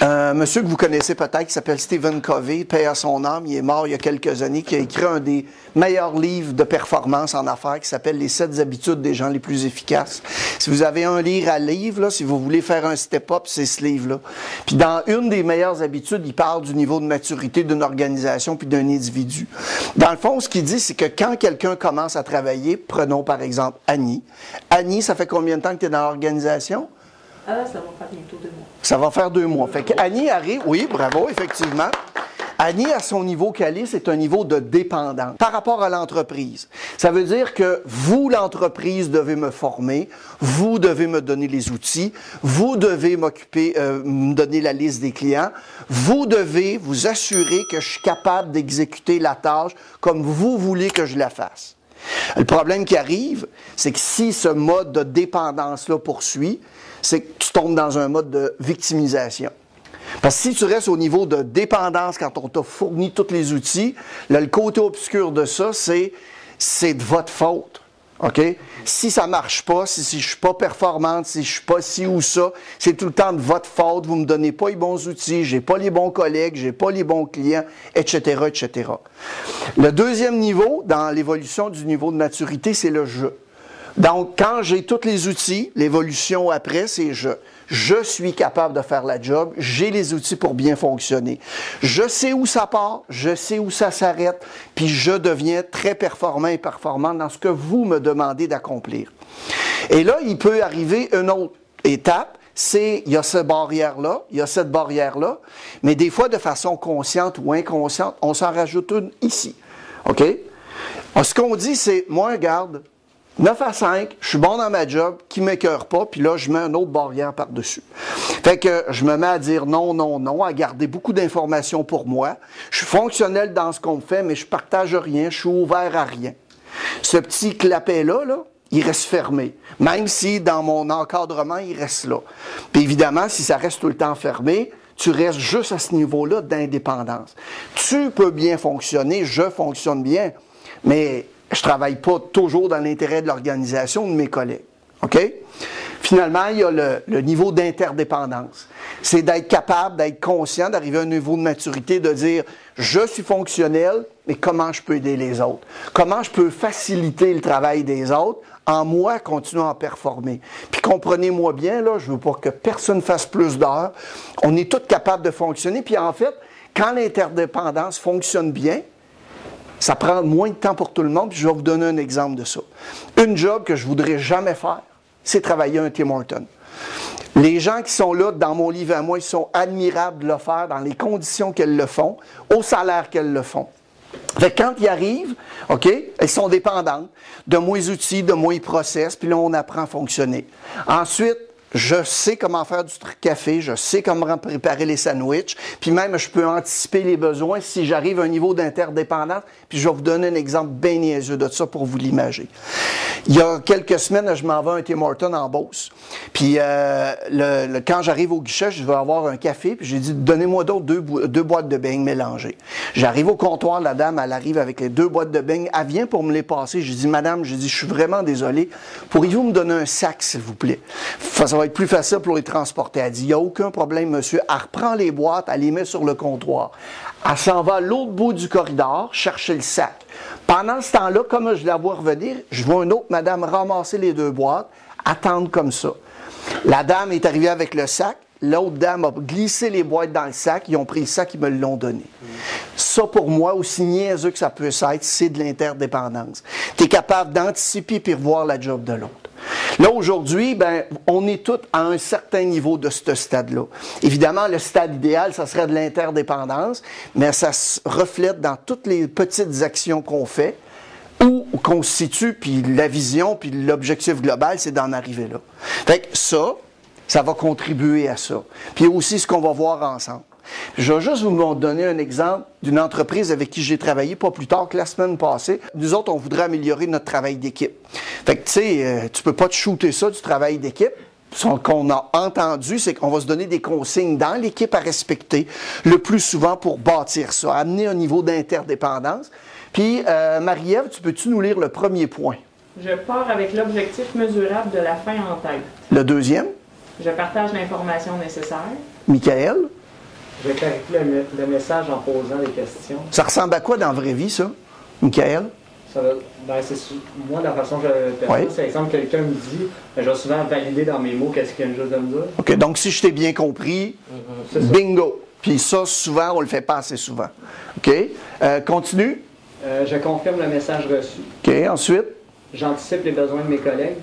Un monsieur que vous connaissez peut-être, qui s'appelle Stephen Covey, paix à son âme, il est mort il y a quelques années, qui a écrit un des meilleurs livres de performance en affaires qui s'appelle Les sept habitudes des gens les plus efficaces. Si vous avez un livre à lire, là, si vous voulez faire un step-up, c'est ce livre-là. Puis dans une des meilleures habitudes, il parle du niveau de maturité d'une organisation puis d'un individu. Dans le fond, ce qu'il dit, c'est que quand quelqu'un commence à travailler, prenons par exemple Annie. Annie, ça fait combien de temps que tu es dans l'organisation? Ah, ça va faire bientôt deux mois. Ça va faire deux mois. Fait qu'Annie arrive, oui, bravo, effectivement. Annie, à son niveau qu'elle est, c'est un niveau de dépendance par rapport à l'entreprise. Ça veut dire que vous, l'entreprise, devez me former, vous devez me donner les outils, vous devez m'occuper, euh, me donner la liste des clients, vous devez vous assurer que je suis capable d'exécuter la tâche comme vous voulez que je la fasse. Le problème qui arrive, c'est que si ce mode de dépendance-là poursuit, c'est que tu tombes dans un mode de victimisation. Parce que si tu restes au niveau de dépendance quand on t'a fourni tous les outils, là, le côté obscur de ça, c'est c'est de votre faute. OK? Si ça marche pas, si, si je suis pas performante, si je suis pas ci ou ça, c'est tout le temps de votre faute. Vous me donnez pas les bons outils, j'ai pas les bons collègues, j'ai pas les bons clients, etc., etc. Le deuxième niveau dans l'évolution du niveau de maturité, c'est le jeu. Donc, quand j'ai tous les outils, l'évolution après, c'est je. Je suis capable de faire la job, j'ai les outils pour bien fonctionner. Je sais où ça part, je sais où ça s'arrête, puis je deviens très performant et performant dans ce que vous me demandez d'accomplir. Et là, il peut arriver une autre étape, c'est il y a cette barrière-là, il y a cette barrière-là, mais des fois, de façon consciente ou inconsciente, on s'en rajoute une ici. OK? Alors, ce qu'on dit, c'est, moi, regarde, 9 à 5, je suis bon dans ma job, qui ne m'écœure pas, puis là, je mets une autre barrière par-dessus. Fait que je me mets à dire non, non, non, à garder beaucoup d'informations pour moi. Je suis fonctionnel dans ce qu'on me fait, mais je partage rien, je suis ouvert à rien. Ce petit clapet-là, là, il reste fermé. Même si dans mon encadrement, il reste là. Puis évidemment, si ça reste tout le temps fermé, tu restes juste à ce niveau-là d'indépendance. Tu peux bien fonctionner, je fonctionne bien, mais je travaille pas toujours dans l'intérêt de l'organisation de mes collègues. OK? Finalement, il y a le, niveau d'interdépendance. C'est d'être capable, d'être conscient, d'arriver à un niveau de maturité, de dire je suis fonctionnel, mais comment je peux aider les autres? Comment je peux faciliter le travail des autres en moi continuant à performer? Puis comprenez-moi bien, là, je ne veux pas que personne fasse plus d'heures. On est tous capables de fonctionner. Puis en fait, quand l'interdépendance fonctionne bien, ça prend moins de temps pour tout le monde, puis je vais vous donner un exemple de ça. Une job que je voudrais jamais faire, c'est travailler un Tim Horton. Les gens qui sont là dans mon livre à moi, ils sont admirables de le faire dans les conditions qu'elles le font, au salaire qu'elles le font. Fait quand ils arrivent, OK, elles sont dépendantes de moins outils, de moins process, puis là, on apprend à fonctionner. Ensuite, je sais comment faire du café, je sais comment préparer les sandwichs, puis même je peux anticiper les besoins si j'arrive à un niveau d'interdépendance. Puis je vais vous donner un exemple bien niaiseux de ça pour vous l'imager. Il y a quelques semaines, je m'en vais à un Tim Horton en Beauce. Puis euh, quand j'arrive au guichet, je vais avoir un café, puis j'ai dit donnez-moi donc deux, boîtes de beignes mélangées. J'arrive au comptoir, la dame, elle arrive avec les deux boîtes de beignes, elle vient pour me les passer. J'ai dit madame, je suis vraiment désolé, pourriez-vous me donner un sac s'il vous plaît? Être plus facile pour les transporter. Elle dit, il n'y a aucun problème, monsieur. Elle reprend les boîtes, elle les met sur le comptoir. Elle s'en va à l'autre bout du corridor chercher le sac. Pendant ce temps-là, comme je la vois revenir, je vois une autre madame ramasser les deux boîtes, attendre comme ça. La dame est arrivée avec le sac. L'autre dame a glissé les boîtes dans le sac. Ils ont pris le sac, ils me l'ont donné. Ça, pour moi, aussi niaiseux que ça peut être, c'est de l'interdépendance. Tu es capable d'anticiper et revoir la job de l'autre. Là, aujourd'hui, ben, on est tous à un certain niveau de ce stade-là. Évidemment, le stade idéal, ça serait de l'interdépendance, mais ça se reflète dans toutes les petites actions qu'on fait ou qu'on se situe, puis la vision, puis l'objectif global, c'est d'en arriver là. Fait que ça, ça va contribuer à ça. Puis aussi ce qu'on va voir ensemble. Je vais juste vous donner un exemple d'une entreprise avec qui j'ai travaillé pas plus tard que la semaine passée. Nous autres, on voudrait améliorer notre travail d'équipe. Fait que, tu sais, euh, tu peux pas te shooter ça du travail d'équipe. Ce qu'on a entendu, c'est qu'on va se donner des consignes dans l'équipe à respecter le plus souvent pour bâtir ça, amener un niveau d'interdépendance. Puis, euh, Marie-Ève, tu peux-tu nous lire le premier point? Je pars avec l'objectif mesurable de la fin en tête. Le deuxième? Je partage l'information nécessaire. Michael? Je vais clarifier le, le message en posant des questions. Ça ressemble à quoi dans la vraie vie, ça, Michael? Ben, moi, la façon que je Oui. c'est exemple, quelqu'un me dit, ben, je vais souvent valider dans mes mots qu'est-ce qu'il vient juste de me dire. OK, donc si je t'ai bien compris, ça. bingo. Puis ça, souvent, on le fait pas assez souvent. OK? Euh, continue. Euh, je confirme le message reçu. OK, ensuite. J'anticipe les besoins de mes collègues.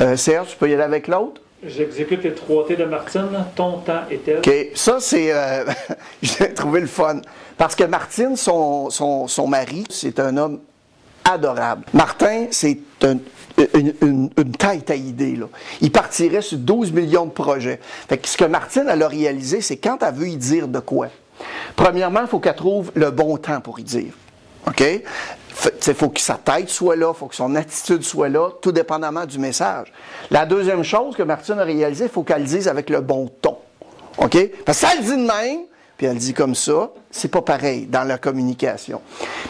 Euh, Serge, tu peux y aller avec l'autre? J'exécute les trois T de Martine, ton temps et tel. OK, ça, c'est... euh, J'ai trouvé le fun. Parce que Martine, son, mari, c'est un homme adorable. Martin, c'est un- une, une, tête à idée. Il partirait sur 12 millions de projets. Fait que ce que Martine, a réalisé, c'est quand elle veut y dire de quoi. Premièrement, il faut qu'elle trouve le bon temps pour y dire. OK? Il faut que sa tête soit là, il faut que son attitude soit là, tout dépendamment du message. La deuxième chose que Martine a réalisé, il faut qu'elle le dise avec le bon ton. OK? Parce que ça, elle dit de même, puis elle dit comme ça, c'est pas pareil dans la communication.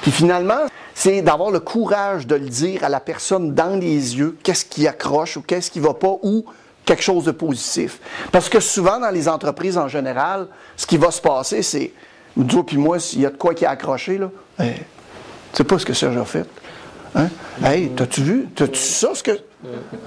Puis finalement, c'est d'avoir le courage de le dire à la personne dans les yeux, qu'est-ce qui accroche ou qu'est-ce qui va pas, ou quelque chose de positif. Parce que souvent, dans les entreprises en général, ce qui va se passer, c'est, toi puis moi, s'il y a de quoi qui est accroché, là, eh, sais pas ce que Serge a fait. Hein? Hey, t'as-tu vu? T'as-tu ça, ce que.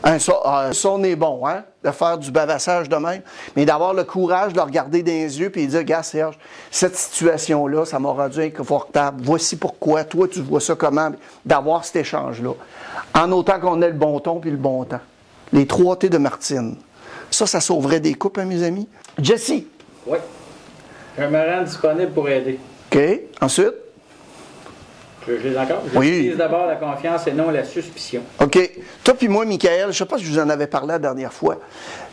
Hein, ça, ah, ça, on est bon, hein? De faire du bavassage de même. Mais d'avoir le courage de le regarder dans les yeux et de dire, gars, Serge, cette situation-là, ça m'a rendu inconfortable. Voici pourquoi. Toi, tu vois ça comment? D'avoir cet échange-là. En autant qu'on ait le bon ton puis le bon temps. Les trois T de Martine. Ça, ça sauverait des couples, hein, mes amis? Jesse. Oui. Je me rends disponible pour aider. OK. Ensuite? Je, je les encore. Oui. J'utilise d'abord la confiance et non la suspicion. OK. Toi puis moi, Michael, je ne sais pas si je vous en avais parlé la dernière fois.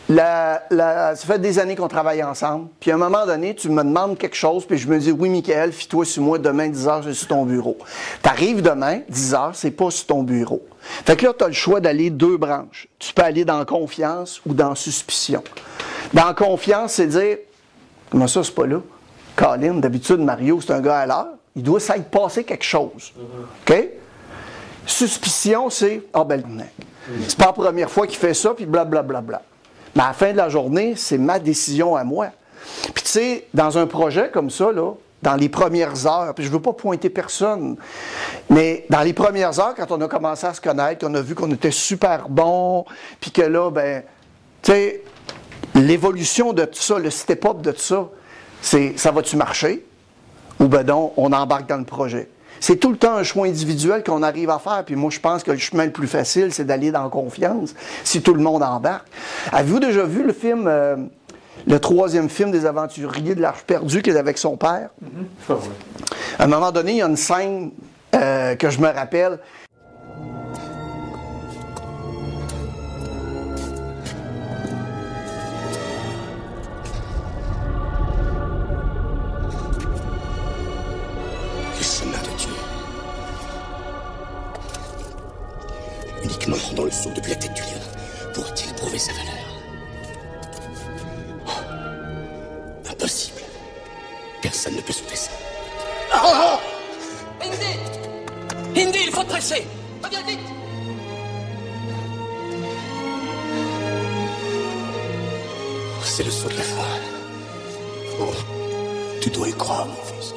La- la- ça fait des années qu'on travaille ensemble. Puis à un moment donné, tu me demandes quelque chose, puis je me dis Oui, Michael, fie-toi sur moi, demain, 10 h, je suis sur ton bureau. Tu arrives demain, 10 h, c'est pas sur ton bureau. Fait que là, tu as le choix d'aller deux branches. Tu peux aller dans confiance ou dans suspicion. Dans confiance, c'est dire Comment ça, c'est pas là? Colin, d'habitude, Mario, c'est un gars à l'heure. Il doit s'être passé quelque chose. OK? Suspicion, c'est Ah ben, le mec. C'est pas la première fois qu'il fait ça, puis blablabla. Bla, bla. Mais à la fin de la journée, c'est ma décision à moi. Puis tu sais, dans un projet comme ça, là, dans les premières heures, puis je veux pas pointer personne, mais dans les premières heures, quand on a commencé à se connaître, qu'on a vu qu'on était super bon, puis que là, ben, tu sais, l'évolution de tout ça, le step-up de tout ça, c'est ça va-tu marcher? Ou ben non, on embarque dans le projet. C'est tout le temps un choix individuel qu'on arrive à faire, puis moi je pense que le chemin le plus facile, c'est d'aller dans confiance, si tout le monde embarque. Avez-vous déjà vu le film, euh, le troisième film des aventuriers de l'Arche perdue qu'il est avec son père? À un moment donné, il y a une scène euh, que je me rappelle. Personne ne peut sauver ça. Hindi Hindi, il faut te presser Reviens vite C'est le saut de la foi. Oh. Tu dois y croire, mon fils.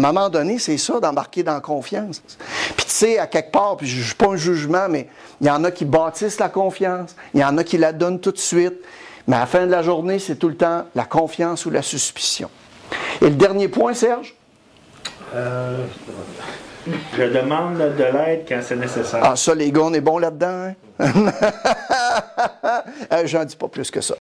Moment donné, c'est ça, d'embarquer dans la confiance. Puis tu sais, à quelque part, puis je ne suis pas un jugement, mais il y en a qui bâtissent la confiance, il y en a qui la donnent tout de suite. Mais à la fin de la journée, c'est tout le temps la confiance ou la suspicion. Et le dernier point, Serge? Euh, je demande de l'aide quand c'est nécessaire. Ah, ça, les gars, on est bons là-dedans. Hein? J'en dis pas plus que ça.